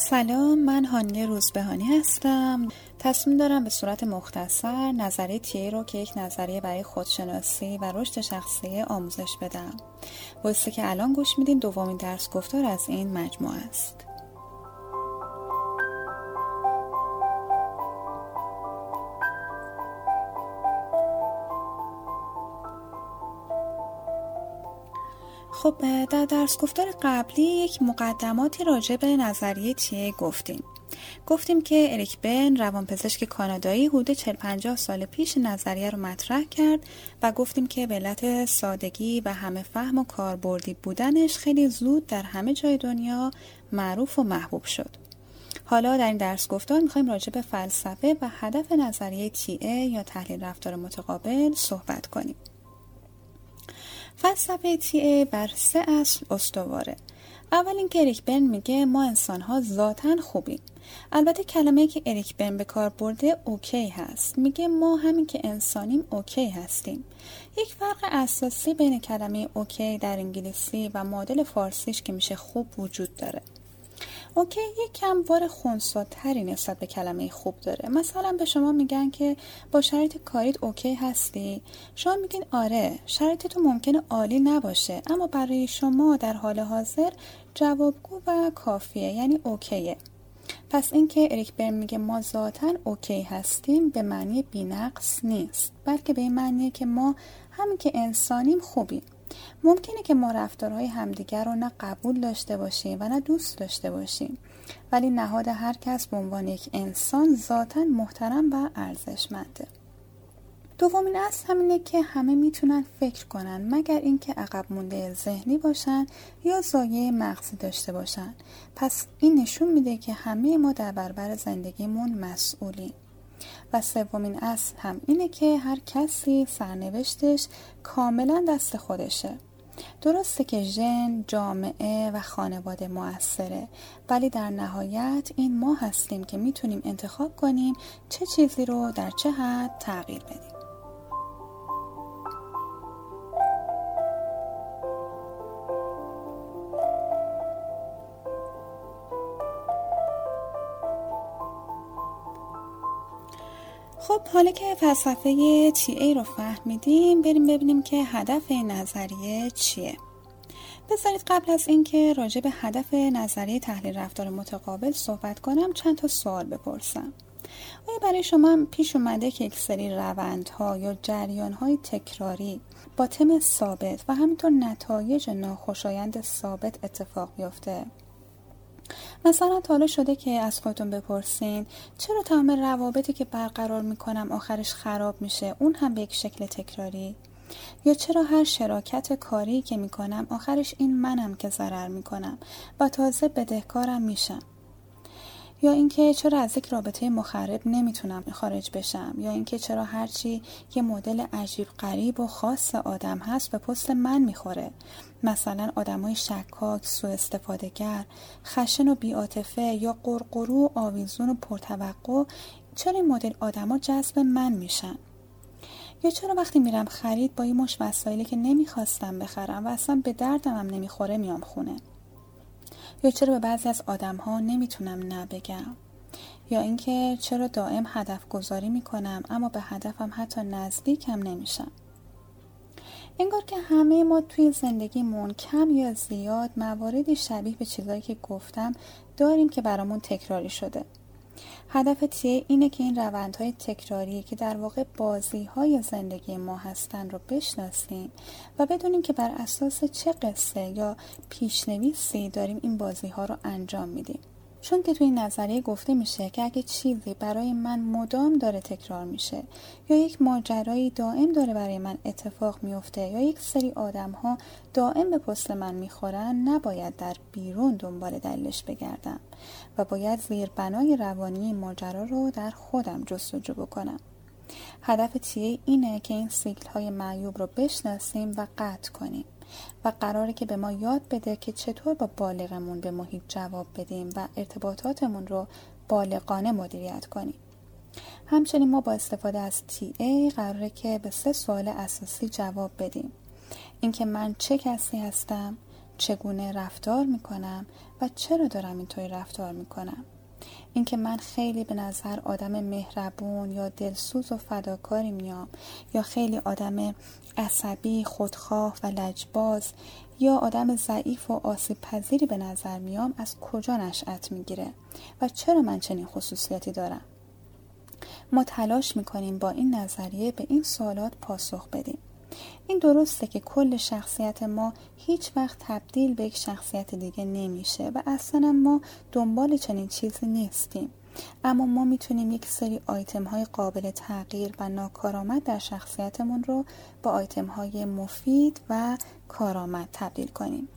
سلام من هانیه روزبهانی هستم. تصمیم دارم به صورت مختصر نظریه تیه رو که یک نظریه برای خودشناسی و رشد شخصی آموزش بدم. واسه که الان گوش میدین دومین درس گفتار از این مجموعه است. خب در درس گفتار قبلی یک مقدماتی راجع به نظریه تیه گفتیم. گفتیم که اریک بن روانپزشک کانادایی حدود 40 50 سال پیش نظریه رو مطرح کرد و گفتیم که به علت سادگی و همه فهم و کاربردی بودنش خیلی زود در همه جای دنیا معروف و محبوب شد. حالا در این درس گفتار می‌خوایم راجع به فلسفه و هدف نظریه تیه یا تحلیل رفتار متقابل صحبت کنیم. فلسفه TA بر سه اصل استواره. اول اینکه اریک برن میگه ما انسان ها ذاتا خوبیم. البته کلمه که اریک برن به کار برده OK هست. میگه ما همین که انسانیم OK هستیم. یک فرق اساسی بین کلمه OK در انگلیسی و مدل فارسیش که میشه خوب وجود داره. OK یک کم بار خونساتری نسبت به کلمه خوب داره. مثلا به شما میگن که با شرایط کاریت OK هستی. شما میگین آره شرایط تو ممکنه عالی نباشه اما برای شما در حال حاضر جوابگو و کافیه یعنی OK ه. پس اینکه اریک برن میگه ما ذاتا OK هستیم به معنی بینقص نیست بلکه به این معنیه که ما همین که انسانیم خوبیم. ممکنه که ما رفتارهای همدیگر رو نه قبول داشته باشیم و نه دوست داشته باشیم. ولی نهاد هر کس به عنوان یک انسان ذاتا محترم و ارزشمنده. دومین اصل همینه که همه می‌تونن فکر کنن مگر اینکه عقب مونده ذهنی باشن یا زایه مغزی داشته باشن. پس این نشون میده که همه ما در برابر زندگیمون مسئولیم. و سومین اصل هم اینه که هر کسی سرنوشتش کاملا دست خودشه. درسته که ژن، جامعه و خانواده موثره ولی در نهایت این ما هستیم که می‌تونیم انتخاب کنیم چه چیزی رو در چه حد تغییر بدیم. خب حالا که فلسفه تی رو فهمیدیم بریم ببینیم که هدف این نظریه چیه. بذارید قبل از اینکه راجع به هدف نظریه تحلیل رفتار متقابل صحبت کنم چند تا سوال بپرسم. آیا برای شما پیش اومده که یک سری روندها یا جریانهای تکراری با تم ثابت و همینطور نتایج ناخوشایند ثابت اتفاق بیفته؟ مثلا تا شده که از خودتون بپرسین چرا تمام روابطی که برقرار می‌کنم آخرش خراب میشه؟ اون هم به یک شکل تکراری؟ یا چرا هر شراکت کاری که می‌کنم آخرش این منم که ضرر می‌کنم و تازه بدهکارم میشم؟ یا اینکه چرا از یک رابطه مخرب نمی‌تونم خارج بشم؟ یا اینکه چرا هرچی یه مدل عجیب غریب و خاص آدم هست به پست من می‌خوره؟ مثلا های شکاک سو گر خشن و بیاتفه یا قرقرو آویزون و پرتوقع چرا این مدل آدما جذب من میشن؟ یا چرا وقتی میرم خرید با این مش وسایلی که نمی‌خواستم بخرم و اصلا به دردم هم نمی‌خوره میام خونه؟ یا چرا به بعضی از آدم ها نمی‌تونم نبگم یا اینکه چرا دائم هدف گذاری می‌کنم اما به هدفم حتی نزدیکم نمیشم؟ انگار که همه ما توی زندگیمون کم یا زیاد مواردی شبیه به چیزایی که گفتم داریم که برامون تکراری شده. هدف تیه اینه که این روندهای تکراری که در واقع بازی های زندگی ما هستن رو بشناسیم و بدونیم که بر اساس چه قصه یا پیشنویسی داریم این بازی ها رو انجام میدیم. چون که توی نظریه گفته میشه که اگه چیزی برای من مدام داره تکرار میشه یا یک ماجرایی دائم داره برای من اتفاق میفته یا یک سری آدم ها دائم به پست من می‌خورن نباید در بیرون دنبال دلیلش بگردم و باید زیربنای روانی این ماجرا رو در خودم جستجو بکنم. هدف تیه اینه که این سیکل های معیوب رو بشناسیم و قطع کنیم. و قراره که به ما یاد بده که چطور با بالغمون به محیط جواب بدیم و ارتباطاتمون رو بالغانه مدیریت کنیم. همچنین ما با استفاده از ای قراره که به سه سوال اساسی جواب بدیم. اینکه من چه کسی هستم چگونه رفتار می‌کنم و چرا دارم اینطوری رفتار می‌کنم. اینکه من خیلی به نظر آدم مهربون یا دلسوز و فداکاری میام یا خیلی آدم عصبی خودخواه و لجباز یا آدم ضعیف و آسیب پذیری به نظر میام از کجا نشأت می‌گیره و چرا من چنین خصوصیاتی دارم؟ ما تلاش می‌کنیم با این نظریه به این سوالات پاسخ بدیم. این درسته که کل شخصیت ما هیچ وقت تبدیل به یک شخصیت دیگه نمیشه و اصلا ما دنبال چنین چیزی نیستیم. اما ما می‌تونیم یک سری آیتم های قابل تغییر و ناکارآمد در شخصیتمون رو با آیتم های مفید و کارآمد تبدیل کنیم.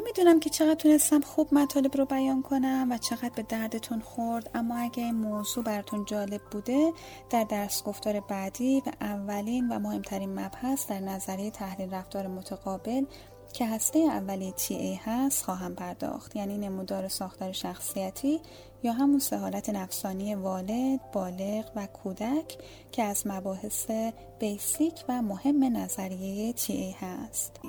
نمی‌دونم که چقدر تونستم خوب مطالب رو بیان کنم و چقدر به دردتون خورد اما اگه این موضوع براتون جالب بوده در درس گفتار بعدی و اولین و مهمترین مبحث در نظریه تحلیل رفتار متقابل که هسته اولی تی ای هست خواهم پرداخت یعنی نمودار ساختار شخصیتی یا همون سهالت نفسانی والد، بالغ و کودک که از مباحث بیسیک و مهم نظریه تی ای هست.